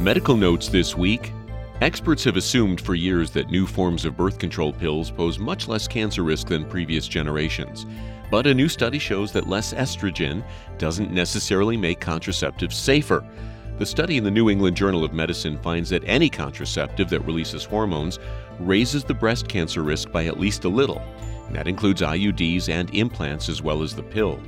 Medical notes this week. Experts have assumed for years that new forms of birth control pills pose much less cancer risk than previous generations. But a new study shows that less estrogen doesn't necessarily make contraceptives safer. The study in the New England Journal of Medicine finds that any contraceptive that releases hormones raises the breast cancer risk by at least a little. And that includes IUDs and implants as well as the pill.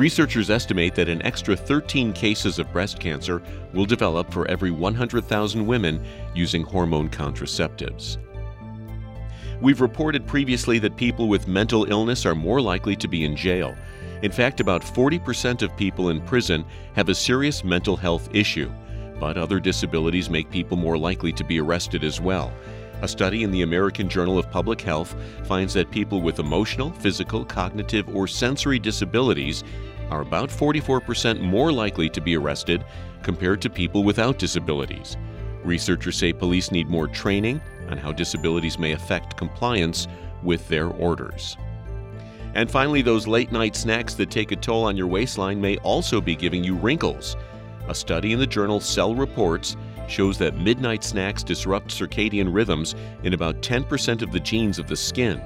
Researchers estimate that an extra 13 cases of breast cancer will develop for every 100,000 women using hormone contraceptives. We've reported previously that people with mental illness are more likely to be in jail. In fact, about 40% of people in prison have a serious mental health issue, but other disabilities make people more likely to be arrested as well. A study in the American Journal of Public Health finds that people with emotional, physical, cognitive, or sensory disabilities are about 44% more likely to be arrested compared to people without disabilities. Researchers say police need more training on how disabilities may affect compliance with their orders. And finally, those late night snacks that take a toll on your waistline may also be giving you wrinkles. A study in the journal Cell Reports shows that midnight snacks disrupt circadian rhythms in about 10% of the genes of the skin.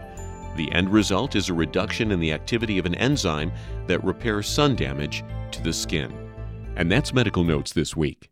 The end result is a reduction in the activity of an enzyme that repairs sun damage to the skin. And that's Medical Notes this week.